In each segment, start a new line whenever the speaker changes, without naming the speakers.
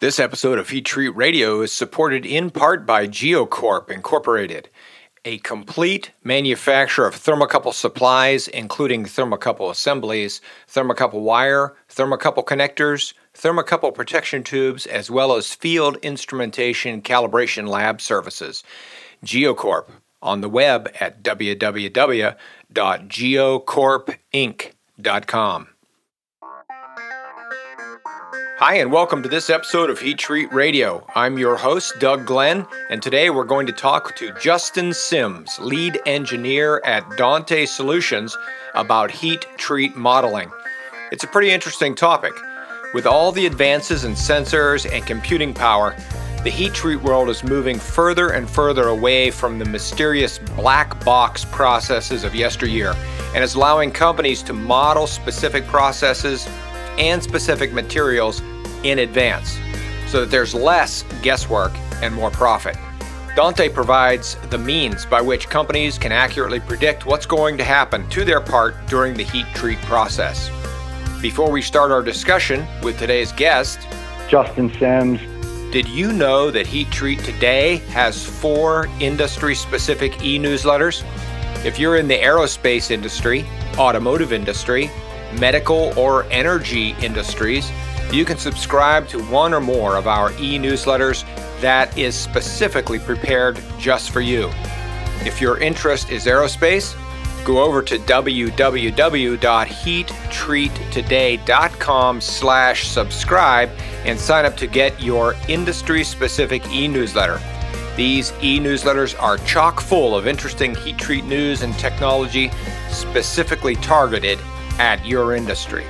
This episode of Heat Treat Radio is supported in part by GeoCorp Incorporated, a complete manufacturer of thermocouple supplies, including thermocouple assemblies, thermocouple wire, thermocouple connectors, thermocouple protection tubes, as well as field instrumentation calibration lab services. GeoCorp on the web at www.geocorpinc.com. Hi, and welcome to this episode of Heat Treat Radio. I'm your host, Doug Glenn, and today we're going to talk to Justin Sims, lead engineer at Dante Solutions, about heat treat modeling. It's a pretty interesting topic. With all the advances in sensors and computing power, the heat treat world is moving further and further away from the mysterious black box processes of yesteryear and is allowing companies to model specific processes and specific materials in advance so that there's less guesswork and more profit. Dante provides the means by which companies can accurately predict what's going to happen to their part during the heat treat process. Before we start our discussion with today's guest,
Justin Sims.
Did you know that Heat Treat Today has four industry specific e newsletters? If you're in the aerospace industry, automotive industry, medical, or energy industries, you can subscribe to one or more of our e newsletters that is specifically prepared just for you. If your interest is aerospace, go over to www.heattreattoday.com slash subscribe and sign up to get your industry-specific e-newsletter. These e-newsletters are chock full of interesting heat treat news and technology specifically targeted at your industry.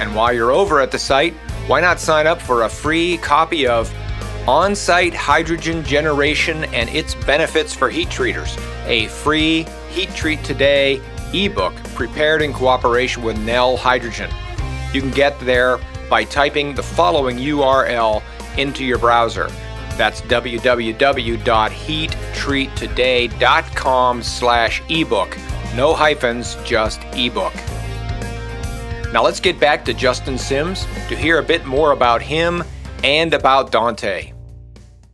And while you're over at the site, why not sign up for a free copy of On Site Hydrogen Generation and Its Benefits for Heat Treaters, a free Heat Treat Today ebook prepared in cooperation with Nel Hydrogen. You can get there by typing the following URL into your browser. That's www.heattreattoday.com slash ebook. No hyphens, just ebook. Now let's get back to Justin Sims to hear a bit more about him and about Dante.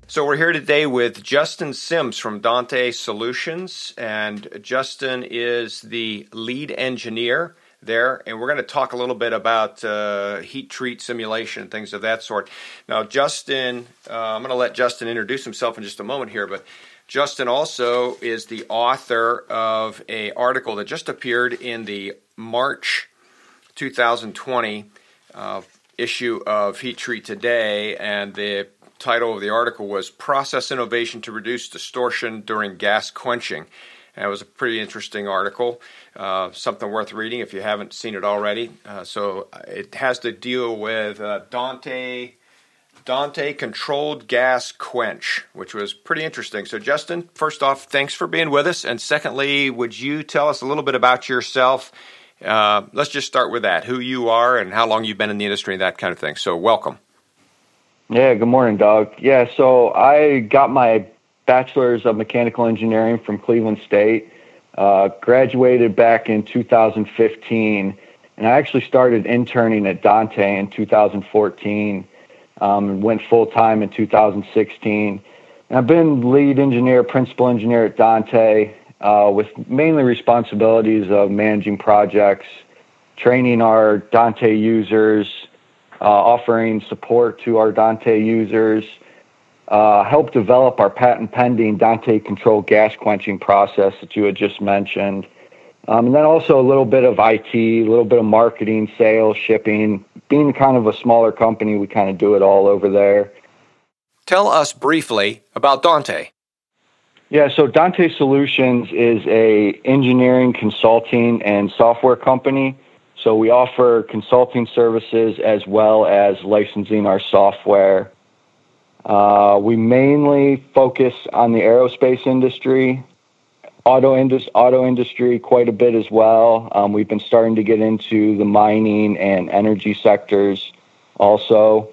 So we're here today with Justin Sims from Dante Solutions, and Justin is the lead engineer there, and we're going to talk a little bit about uh, heat treat simulation and things of that sort. Now, Justin, uh, I'm going to let Justin introduce himself in just a moment here, but Justin also is the author of a article that just appeared in the March 2020 uh, issue of Heat Treat Today, and the title of the article was Process Innovation to Reduce Distortion During Gas Quenching. And it was a pretty interesting article, uh, something worth reading if you haven't seen it already. Uh, so uh, it has to deal with uh, Dante. Dante controlled gas quench, which was pretty interesting. So, Justin, first off, thanks for being with us. And secondly, would you tell us a little bit about yourself? Uh, let's just start with that who you are and how long you've been in the industry and that kind of thing. So, welcome.
Yeah, good morning, Doug. Yeah, so I got my bachelor's of mechanical engineering from Cleveland State. Uh, graduated back in 2015, and I actually started interning at Dante in 2014. Um, went full time in 2016. And I've been lead engineer, principal engineer at Dante, uh, with mainly responsibilities of managing projects, training our Dante users, uh, offering support to our Dante users, uh, help develop our patent pending Dante controlled gas quenching process that you had just mentioned. Um, and then also a little bit of IT, a little bit of marketing, sales, shipping. Being kind of a smaller company, we kind of do it all over there.
Tell us briefly about Dante.
Yeah, so Dante Solutions is a engineering, consulting, and software company. So we offer consulting services as well as licensing our software. Uh, we mainly focus on the aerospace industry, auto, indus- auto industry quite a bit as well. Um, we've been starting to get into the mining and energy sectors also.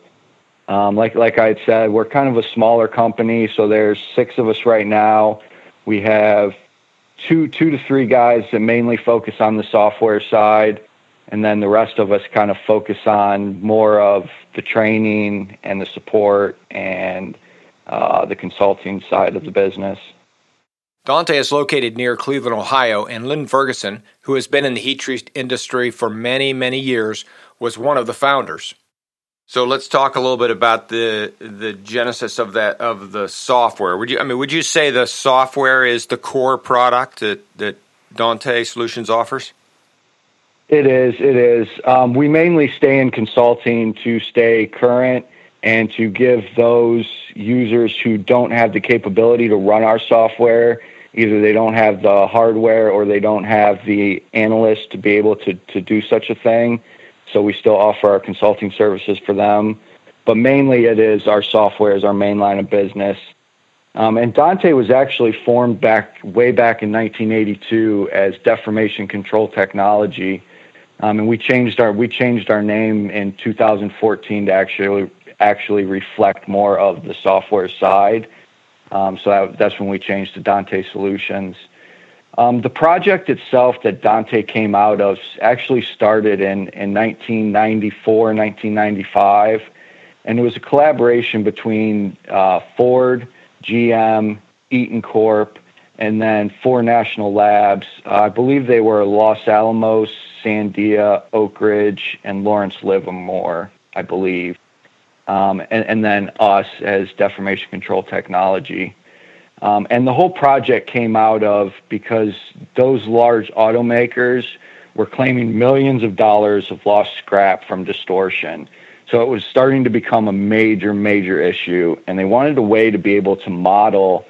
Um, like like I said, we're kind of a smaller company, so there's six of us right now. We have two two to three guys that mainly focus on the software side and then the rest of us kind of focus on more of the training and the support and uh, the consulting side of the business.
Dante is located near Cleveland, Ohio, and Lynn Ferguson, who has been in the heat treat industry for many, many years, was one of the founders. So let's talk a little bit about the the genesis of that of the software. Would you I mean would you say the software is the core product that, that Dante Solutions offers?
It is. It is. Um, we mainly stay in consulting to stay current and to give those users who don't have the capability to run our software, either they don't have the hardware or they don't have the analyst to be able to, to do such a thing. So we still offer our consulting services for them. But mainly it is our software is our main line of business. Um, and Dante was actually formed back way back in 1982 as Deformation Control Technology. Um, and we changed our we changed our name in 2014 to actually actually reflect more of the software side. Um, so that, that's when we changed to Dante Solutions. Um, the project itself that Dante came out of actually started in, in 1994, 1995, and it was a collaboration between uh, Ford, GM, Eaton Corp, and then four national labs. Uh, I believe they were Los Alamos, Sandia, Oak Ridge, and Lawrence Livermore, I believe. Um, and, and, then us as deformation control technology. Um, and the whole project came out of because those large automakers were claiming millions of dollars of lost scrap from distortion. So it was starting to become a major, major issue. And they wanted a way to be able to model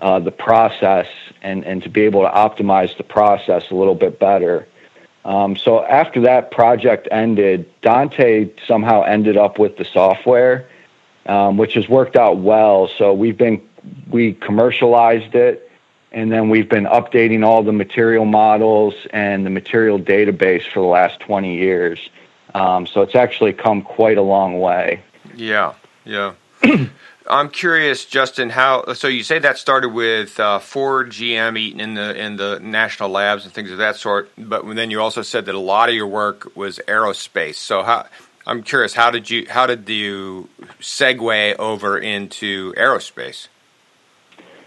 uh, the process and, and to be able to optimize the process a little bit better. Um, so after that project ended, Dante somehow ended up with the software, um, which has worked out well. So we've been we commercialized it, and then we've been updating all the material models and the material database for the last 20 years. Um, so it's actually come quite a long way.
Yeah, yeah. I'm curious, Justin. How so? You say that started with uh, Ford, GM, Eaton in the in the national labs and things of that sort. But then you also said that a lot of your work was aerospace. So how? I'm curious. How did you how did you segue over into aerospace?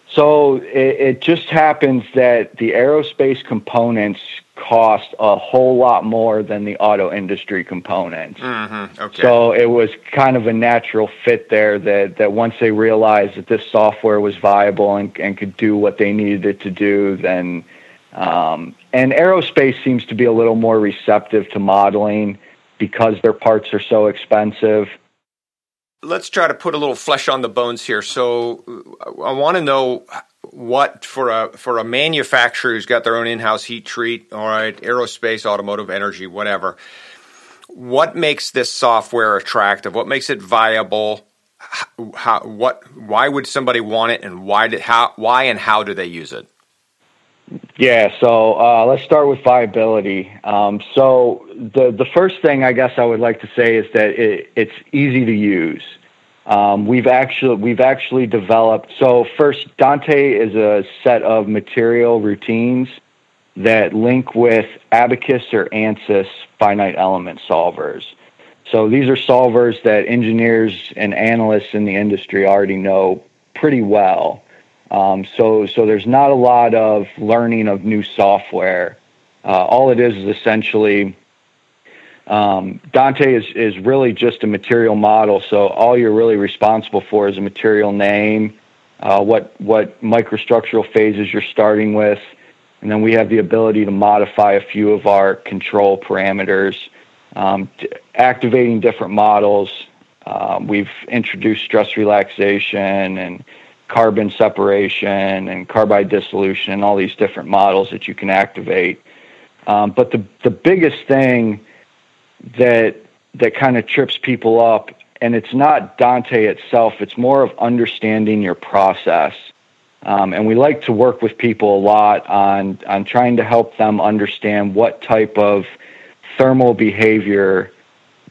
So it, it, just happens that the aerospace components cost a whole lot more than the auto industry components.
Mm-hmm. Okay.
So it was kind of a natural fit there that, that once they realized that this software was viable and, and could do what they needed it to do, then um, and aerospace seems to be a little more receptive to modeling because their parts are so expensive
let's try to put a little flesh on the bones here. So uh, I want to know what for a for a manufacturer who's got their own in-house heat treat, all right, aerospace, automotive, energy, whatever. What makes this software attractive? What makes it viable? How, what why would somebody want it and why did how why and how do they use it?
Yeah, so uh, let's start with viability. Um, so the the first thing I guess I would like to say is that it, it's easy to use. Um, we've actually we've actually developed. So first, Dante is a set of material routines that link with Abaqus or ANSYS finite element solvers. So these are solvers that engineers and analysts in the industry already know pretty well. Um, so, so there's not a lot of learning of new software. Uh, all it is is essentially um, Dante is, is really just a material model. So all you're really responsible for is a material name, uh, what what microstructural phases you're starting with, and then we have the ability to modify a few of our control parameters, um, activating different models. Um, we've introduced stress relaxation and carbon separation and carbide dissolution and all these different models that you can activate. Um, but the the biggest thing that that kind of trips people up, and it's not Dante itself; it's more of understanding your process. Um, and we like to work with people a lot on on trying to help them understand what type of thermal behavior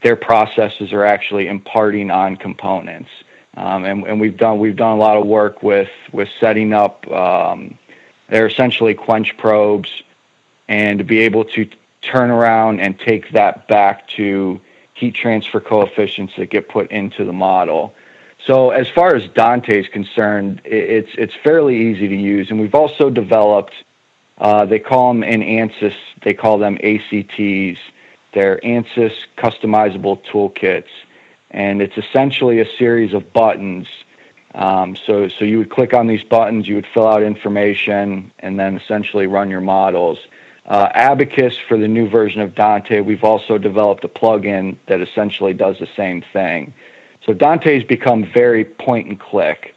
their processes are actually imparting on components. Um, and, we've done we've done a lot of work with with setting up. Um, they're essentially quench probes, and to be able to turn around and take that back to heat transfer coefficients that get put into the model. So as far as Dante is concerned, it's it's fairly easy to use, and we've also developed. Uh, they call them in ANSYS. They call them ACTs. They're ANSYS customizable toolkits, and it's essentially a series of buttons. Um, so so you would click on these buttons, you would fill out information, and then essentially run your models. Uh, Abaqus for the new version of Dante, we've also developed a plugin that essentially does the same thing. So Dante's become very point and click.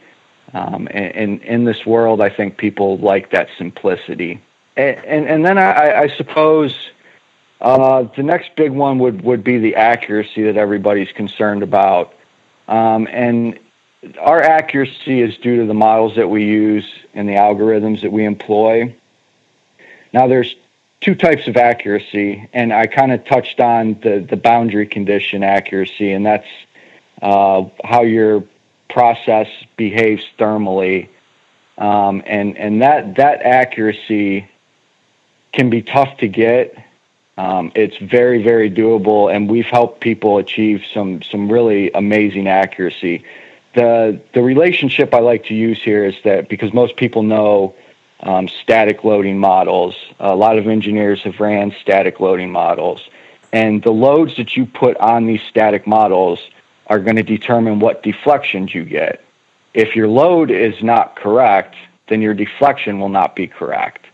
Um, and, and, in this world, I think people like that simplicity. And, and, and then I, I suppose uh, the next big one would, would be the accuracy that everybody's concerned about. Um, and our accuracy is due to the models that we use and the algorithms that we employ. Now, there's two types of accuracy, and I kind of touched on the, the boundary condition accuracy, and that's uh, how your process behaves thermally, um, and and that that accuracy can be tough to get. Um, it's very very doable, and we've helped people achieve some some really amazing accuracy. The the relationship I like to use here is that because most people know um, static loading models, a lot of engineers have ran static loading models, and the loads that you put on these static models are going to determine what deflections you get. If your load is not correct, then your deflection will not be correct.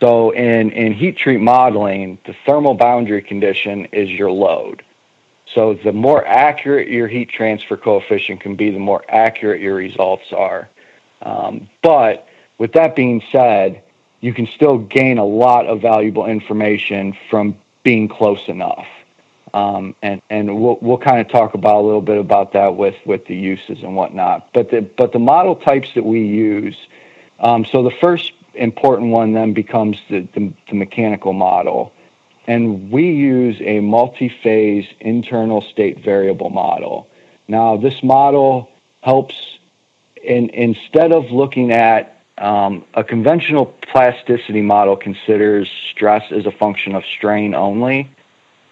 So in, in heat treat modeling, the thermal boundary condition is your load. So the more accurate your heat transfer coefficient can be, the more accurate your results are. Um, but with that being said, you can still gain a lot of valuable information from being close enough. Um, and and we'll we'll kind of talk about a little bit about that with with the uses and whatnot. But the but the model types that we use. Um, so the first important one then becomes the, the, the mechanical model, and we use a multi-phase internal state variable model. Now this model helps in instead of looking at um, a conventional plasticity model considers stress as a function of strain only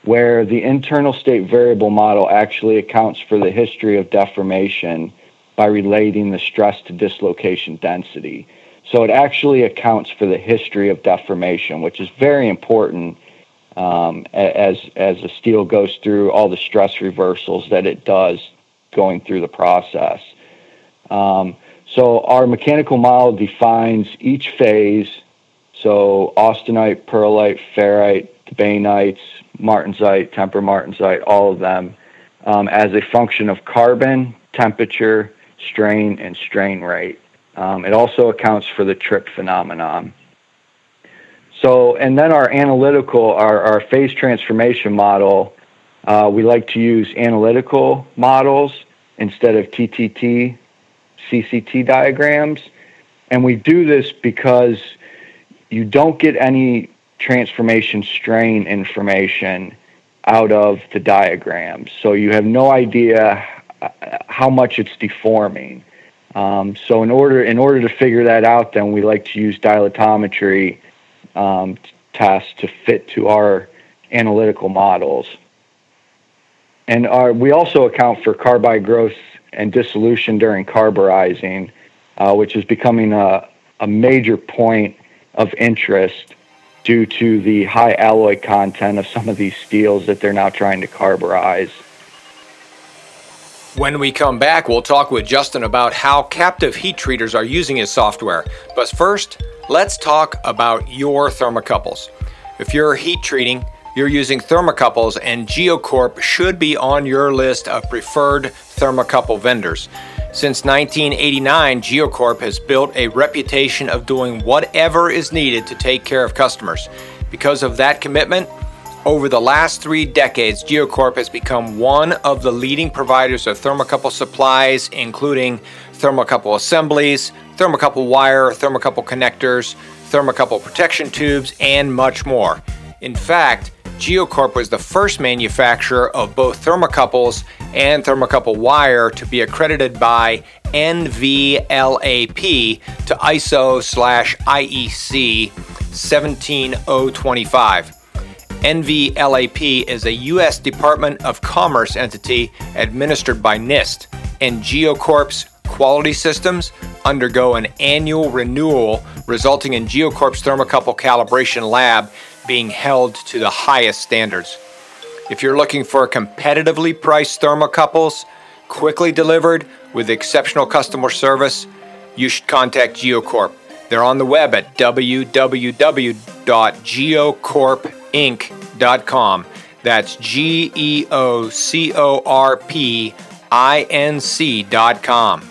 where the internal state variable model actually accounts for the history of deformation by relating the stress to dislocation density. So it actually accounts for the history of deformation, which is very important um, as as the steel goes through all the stress reversals that it does going through the process. Um, so our mechanical model defines each phase. So austenite, pearlite, ferrite, Bainites, martensite, temper martensite, all of them, um, as a function of carbon, temperature, strain, and strain rate. Um, it also accounts for the TRIP phenomenon. So, and then our analytical, our, our phase transformation model, uh, we like to use analytical models instead of TTT, CCT diagrams. And we do this because you don't get any transformation strain information out of the diagrams. So you have no idea how much it's deforming. Um, so in order in order to figure that out, then we like to use dilatometry um, tests to fit to our analytical models. And our, we also account for carbide growth and dissolution during carburizing, uh, which is becoming a, a major point of interest due to the high alloy content of some of these steels that they're now trying to carburize.
When we come back, we'll talk with Justin about how captive heat treaters are using his software. But first, let's talk about your thermocouples. If you're heat treating, you're using thermocouples, and Geocorp should be on your list of preferred thermocouple vendors. Since 1989, Geocorp has built a reputation of doing whatever is needed to take care of customers. Because of that commitment, over the last three decades, Geocorp has become one of the leading providers of thermocouple supplies, including thermocouple assemblies, thermocouple wire, thermocouple connectors, thermocouple protection tubes, and much more. In fact, Geocorp was the first manufacturer of both thermocouples and thermocouple wire to be accredited by NVLAP to ISO slash IEC 17025. NVLAP is a U.S. Department of Commerce entity administered by NIST, and GeoCorp's quality systems undergo an annual renewal, resulting in GeoCorp's thermocouple calibration lab being held to the highest standards. If you're looking for competitively priced thermocouples, quickly delivered with exceptional customer service, you should contact GeoCorp. They're on the web at www.geocorpinc.com. That's G E O C O R P I N C.com.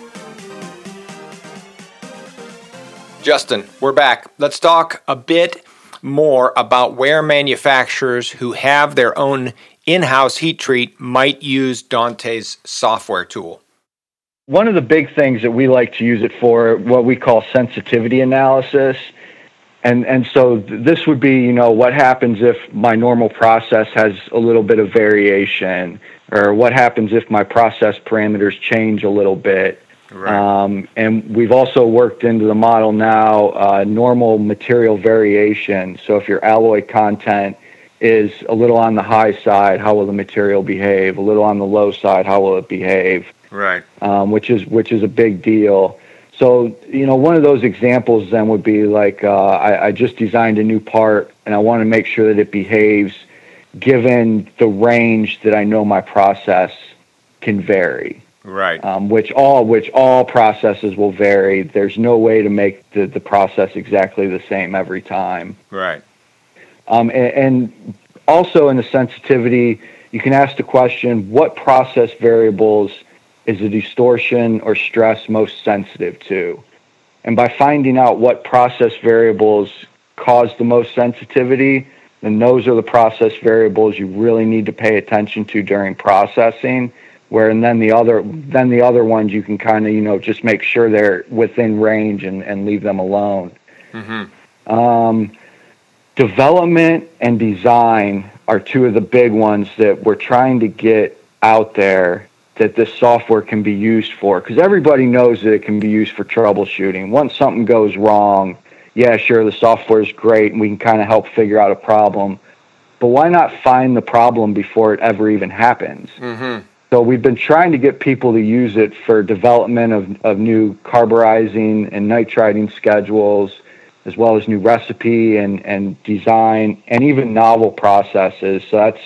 Justin, we're back. Let's talk a bit more about where manufacturers who have their own in house heat treat might use Dante's software tool.
One of the big things that we like to use it for, what we call sensitivity analysis. And, and so this would be, you know, what happens if my normal process has a little bit of variation, or what happens if my process parameters change a little bit. Right. Um, and we've also worked into the model now uh, normal material variation. So if your alloy content is a little on the high side, how will the material behave? A little on the low side, how will it behave?
Right.
Um, which is which is a big deal. So you know, one of those examples then would be like uh, I, I just designed a new part, and I want to make sure that it behaves given the range that I know my process can vary.
Right.
Um, which all which all processes will vary. There's no way to make the, the process exactly the same every time.
Right.
Um, and, and also in the sensitivity, you can ask the question: What process variables is the distortion or stress most sensitive to? And by finding out what process variables cause the most sensitivity, then those are the process variables you really need to pay attention to during processing. Where and then the other then the other ones you can kind of you know just make sure they're within range and, and leave them alone. Mm-hmm. Um, development and design are two of the big ones that we're trying to get out there that this software can be used for because everybody knows that it can be used for troubleshooting. Once something goes wrong, yeah, sure, the software is great and we can kind of help figure out a problem. But why not find the problem before it ever even happens? Mm-hmm. So we've been trying to get people to use it for development of, of new carburizing and nitriding schedules, as well as new recipe and, and design, and even novel processes. So that's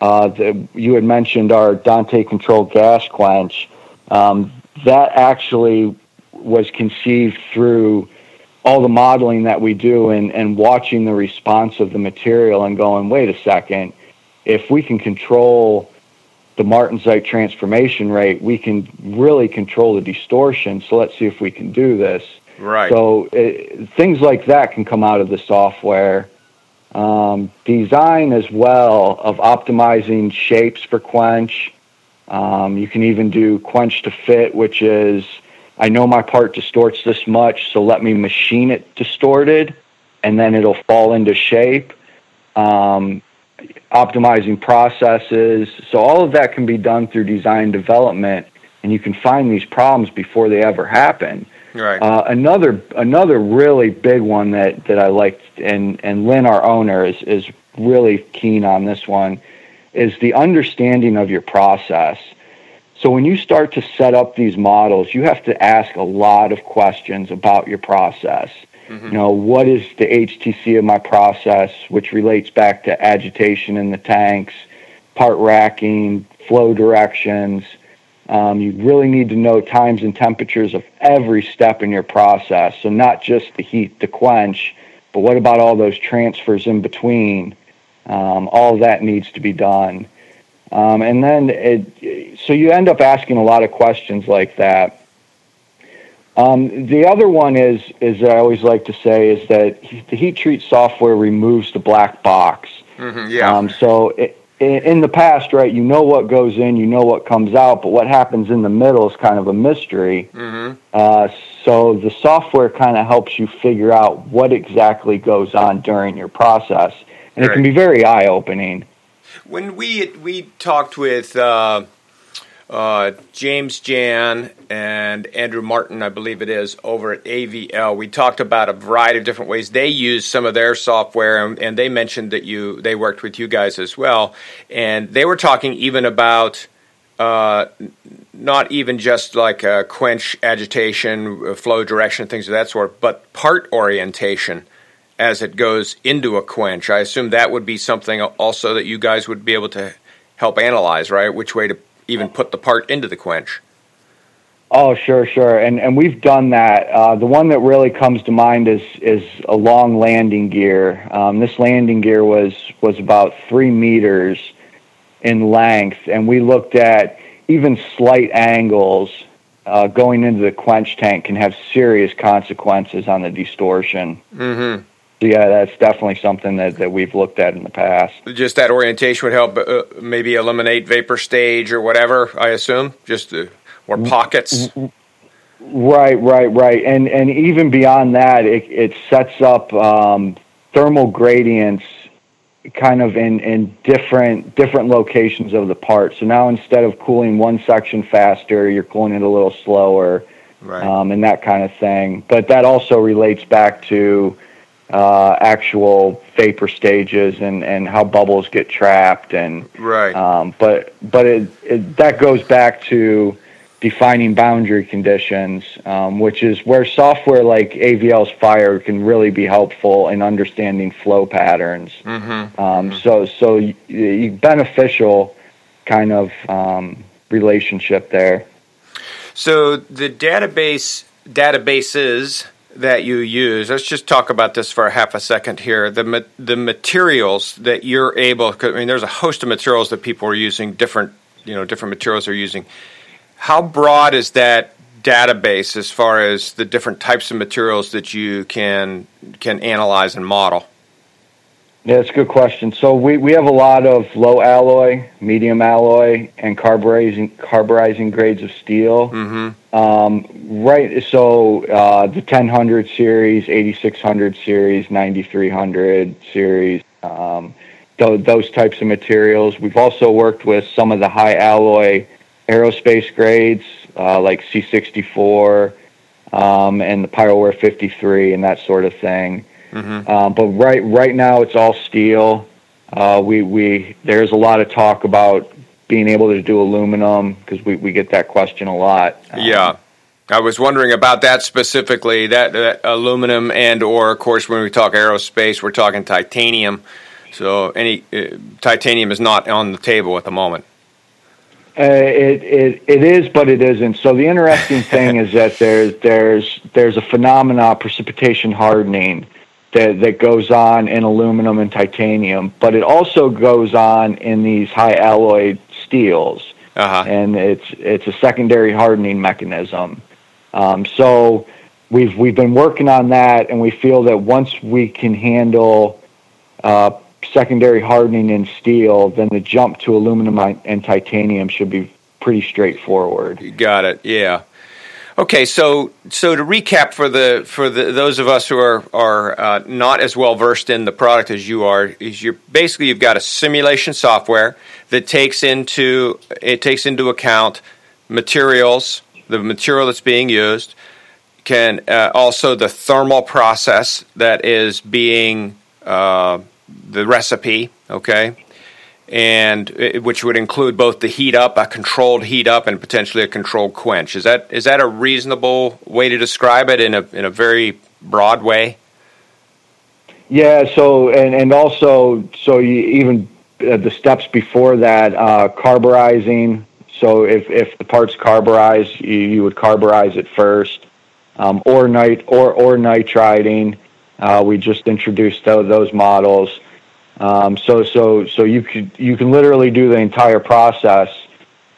uh, the, you had mentioned our Dante controlled gas quench. Um, that actually was conceived through all the modeling that we do and, and watching the response of the material and going, wait a second, if we can control the Martensite transformation rate, we can really control the distortion. So let's see if we can do this.
Right.
So it, things like that can come out of the software. Um, design as well of optimizing shapes for quench. Um, you can even do quench to fit, which is I know my part distorts this much, so let me machine it distorted, and then it'll fall into shape. Um, optimizing processes. So all of that can be done through design development, and you can find these problems before they ever happen.
Right.
Uh, another another really big one that, that I liked, and and Lynn, our owner, is is really keen on this one, is the understanding of your process. So when you start to set up these models, you have to ask a lot of questions about your process. Mm-hmm. You know, what is the HTC of my process, which relates back to agitation in the tanks, part racking, flow directions. Um, you really need to know times and temperatures of every step in your process. So not just the heat, the quench, but what about all those transfers in between? Um, all that needs to be done. Um, and then, it, so you end up asking a lot of questions like that. Um, the other one is, is I always like to say, is that the heat treat software removes the black box.
Mm-hmm, yeah. Um,
so it, in the past, right, you know what goes in, you know what comes out, but what happens in the middle is kind of a mystery. Mm-hmm. Uh, so the software kind of helps you figure out what exactly goes on during your process, and right. it can be very eye opening.
When we we talked with uh, uh, James Jan and Andrew Martin, I believe it is, over at AVL. We talked about a variety of different ways they use some of their software, and, and they mentioned that you they worked with you guys as well, and they were talking even about. Uh, not even just like quench agitation, flow direction, things of that sort, but part orientation as it goes into a quench. I assume that would be something also that you guys would be able to help analyze, right? Which way to even put the part into the quench.
Oh, sure, sure, and and we've done that. Uh, the one that really comes to mind is is a long landing gear. Um, this landing gear was was about three meters in length, and we looked at even slight angles uh, going into the quench tank can have serious consequences on the distortion.
Mm-hmm.
Yeah, that's definitely something that, that we've looked at in the past.
Just that orientation would help uh, maybe eliminate vapor stage or whatever, I assume, just uh, or pockets.
Right, right, right, and and even beyond that, it it sets up um, thermal gradients kind of in, in different different locations of the part. So now instead of cooling one section faster, you're cooling it a little slower,
right.
um, and that kind of thing. But that also relates back to uh, actual vapor stages and, and how bubbles get trapped and
right.
Um, but but it, it, that goes back to defining boundary conditions, um, which is where software like AVL's Fire can really be helpful in understanding flow patterns.
Mm-hmm.
Um,
mm-hmm.
So so you, you beneficial kind of um, relationship there.
So the database databases that you use. Let's just talk about this for a half a second here. The the materials that you're able. I mean, there's a host of materials that people are using. Different you know different materials are using. How broad is that database as far as the different types of materials that you can can analyze and model?
Yeah, it's a good question. So we, we have a lot of low alloy, medium alloy, and carburizing carburizing grades of steel.
Mm-hmm.
Um, right. So uh, the 1000 series, 8600 series, 9300 series, um, th- those types of materials. We've also worked with some of the high alloy aerospace grades uh, like C64 um, and the Pyrowear 53 and that sort of thing.
Mm-hmm.
Um, but right right now it's all steel. Uh, we we there's a lot of talk about being able to do aluminum because we, we get that question a lot.
Um, yeah. I was wondering about that specifically, that, that, aluminum and or of course when we talk aerospace, we're talking titanium. So any uh, titanium is not on the table at the moment.
Uh, it, it it is, but it isn't. So the interesting thing is that there's there's there's a phenomena precipitation hardening that, that goes on in aluminum and titanium, but it also goes on in these high alloy steels,
uh-huh.
and it's it's a secondary hardening mechanism. Um, so we've we've been working on that, and we feel that once we can handle uh, secondary hardening in steel, then the jump to aluminum and titanium should be pretty straightforward.
You got it. Yeah. Okay, so so to recap for the for the those of us who are are uh, not as well versed in the product as you are, is you're basically you've got a simulation software that takes into it takes into account materials, the material that's being used, can uh, also the thermal process that is being uh, the recipe. Okay, and which would include both the heat up, a controlled heat up, and potentially a controlled quench. Is that is that a reasonable way to describe it in a in a very broad way?
Yeah. So and and also so you even uh, the steps before that uh, carburizing. So if if the part's carburize, you, you would carburize it first, um, or night or or nitriding. Uh, we just introduced those, those models. Um, so so so you could you can literally do the entire process,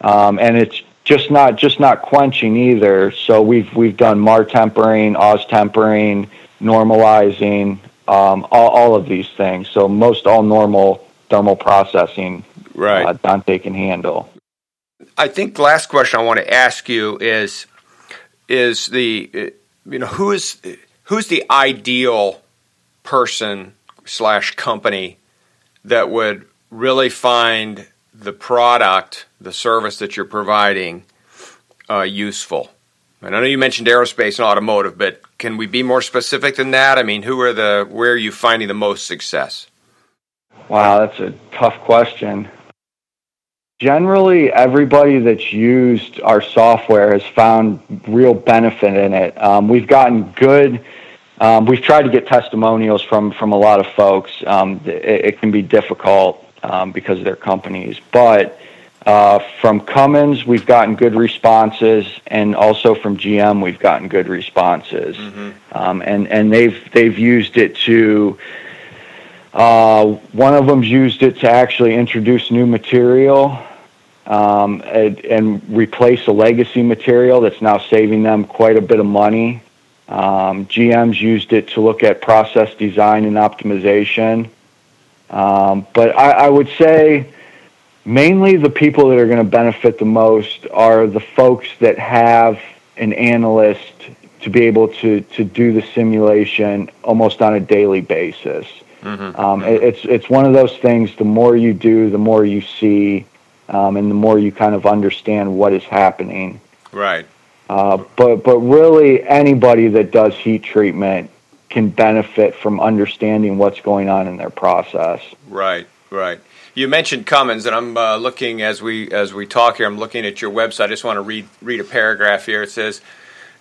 um, and it's just not just not quenching either. So we've we've done MAR tempering, Aus tempering, normalizing, um, all, all of these things. So most all normal thermal processing,
right? Uh,
Dante can handle.
I think the last question I want to ask you is is the you know who is who's the ideal person slash company that would really find the product the service that you're providing uh, useful? And I know you mentioned aerospace and automotive, but can we be more specific than that? I mean, who are the where are you finding the most success?
Wow, that's a tough question. Generally, everybody that's used our software has found real benefit in it. Um, we've gotten good. Um, we've tried to get testimonials from from a lot of folks. Um, it, it, can be difficult um, because of their companies, but uh, from Cummins, we've gotten good responses, and also from GM, we've gotten good responses. Mm-hmm. Um, and and they've they've used it to. Uh, one of them's used it to actually introduce new material um, and, and, replace a legacy material that's now saving them quite a bit of money. Um, GM's used it to look at process design and optimization. Um, but I, I, would say mainly the people that are going to benefit the most are the folks that have an analyst to be able to, to do the simulation almost on a daily basis. Mm-hmm. Um, it, it's it's one of those things. The more you do, the more you see, um, and the more you kind of understand what is happening.
Right.
Uh, but but really, anybody that does heat treatment can benefit from understanding what's going on in their process.
Right. Right. You mentioned Cummins, and I'm uh, looking as we as we talk here. I'm looking at your website. I just want to read read a paragraph here. It says.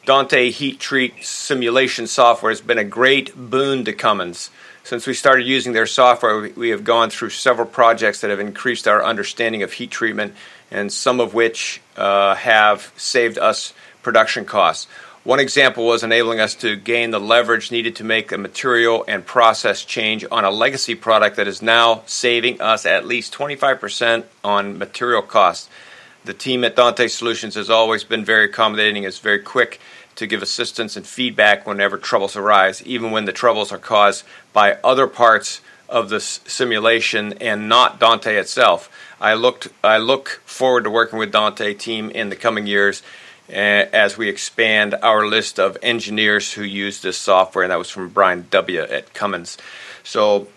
Dante Heat Treat simulation software has been a great boon to Cummins. Since we started using their software, we have gone through several projects that have increased our understanding of heat treatment, and some of which uh, have saved us production costs. One example was enabling us to gain the leverage needed to make a material and process change on a legacy product that is now saving us at least 25% on material costs. The team at Dante Solutions has always been very accommodating, is very quick to give assistance and feedback whenever troubles arise, even when the troubles are caused by other parts of the simulation and not Dante itself. I looked I look forward to working with Dante team in the coming years as we expand our list of engineers who use this software and that was from Brian W at Cummins. So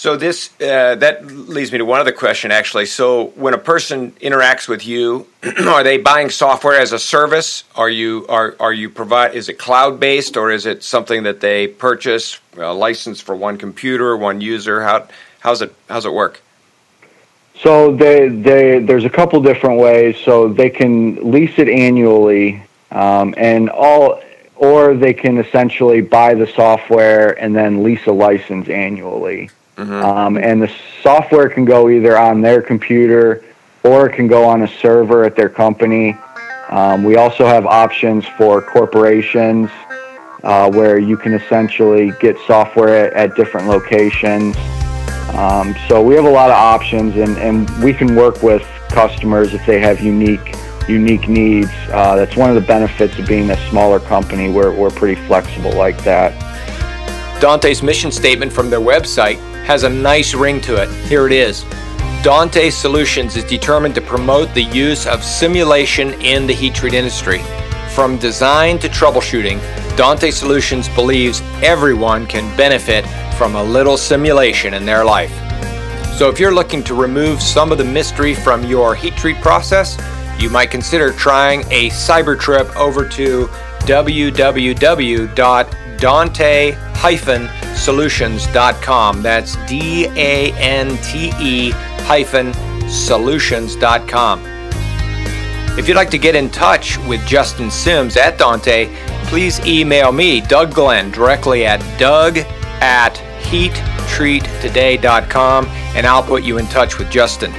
so this uh, that leads me to one other question, actually. So when a person interacts with you, are they buying software as a service? Are you are are you provide? Is it cloud based or is it something that they purchase a license for one computer, one user? How how's it how's it work?
So they they there's a couple different ways. So they can lease it annually, um, and all or they can essentially buy the software and then lease a license annually. Mm-hmm. Um, and the software can go either on their computer or it can go on a server at their company. Um, we also have options for corporations uh, where you can essentially get software at, at different locations. Um, so we have a lot of options, and, and we can work with customers if they have unique unique needs. Uh, that's one of the benefits of being a smaller company. We're, we're pretty flexible like that.
Dante's mission statement from their website has a nice ring to it. Here it is. Dante Solutions is determined to promote the use of simulation in the heat treat industry. From design to troubleshooting, Dante Solutions believes everyone can benefit from a little simulation in their life. So if you're looking to remove some of the mystery from your heat treat process, you might consider trying a cyber trip over to www.dante-solutions.com. That's D A N T E hyphen solutions.com. If you'd like to get in touch with Justin Sims at Dante, please email me, Doug Glenn, directly at doug at heattreattoday.com, and I'll put you in touch with Justin.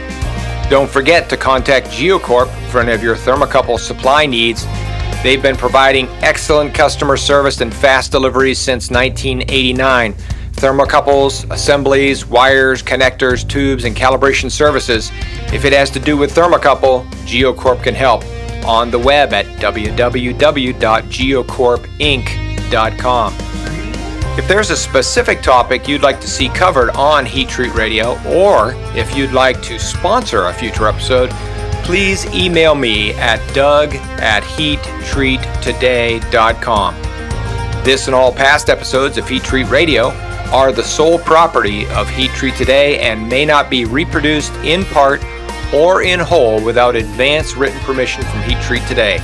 Don't forget to contact GeoCorp for any of your thermocouple supply needs They've been providing excellent customer service and fast deliveries since 1989. Thermocouples, assemblies, wires, connectors, tubes, and calibration services. If it has to do with thermocouple, GeoCorp can help. On the web at www.geocorpinc.com. If there's a specific topic you'd like to see covered on Heat Treat Radio, or if you'd like to sponsor a future episode, please email me at doug at heattreattoday.com. This and all past episodes of Heat Treat Radio are the sole property of Heat Treat Today and may not be reproduced in part or in whole without advance written permission from Heat Treat Today.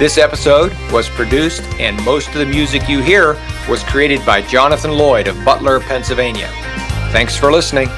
This episode was produced, and most of the music you hear was created by Jonathan Lloyd of Butler, Pennsylvania. Thanks for listening.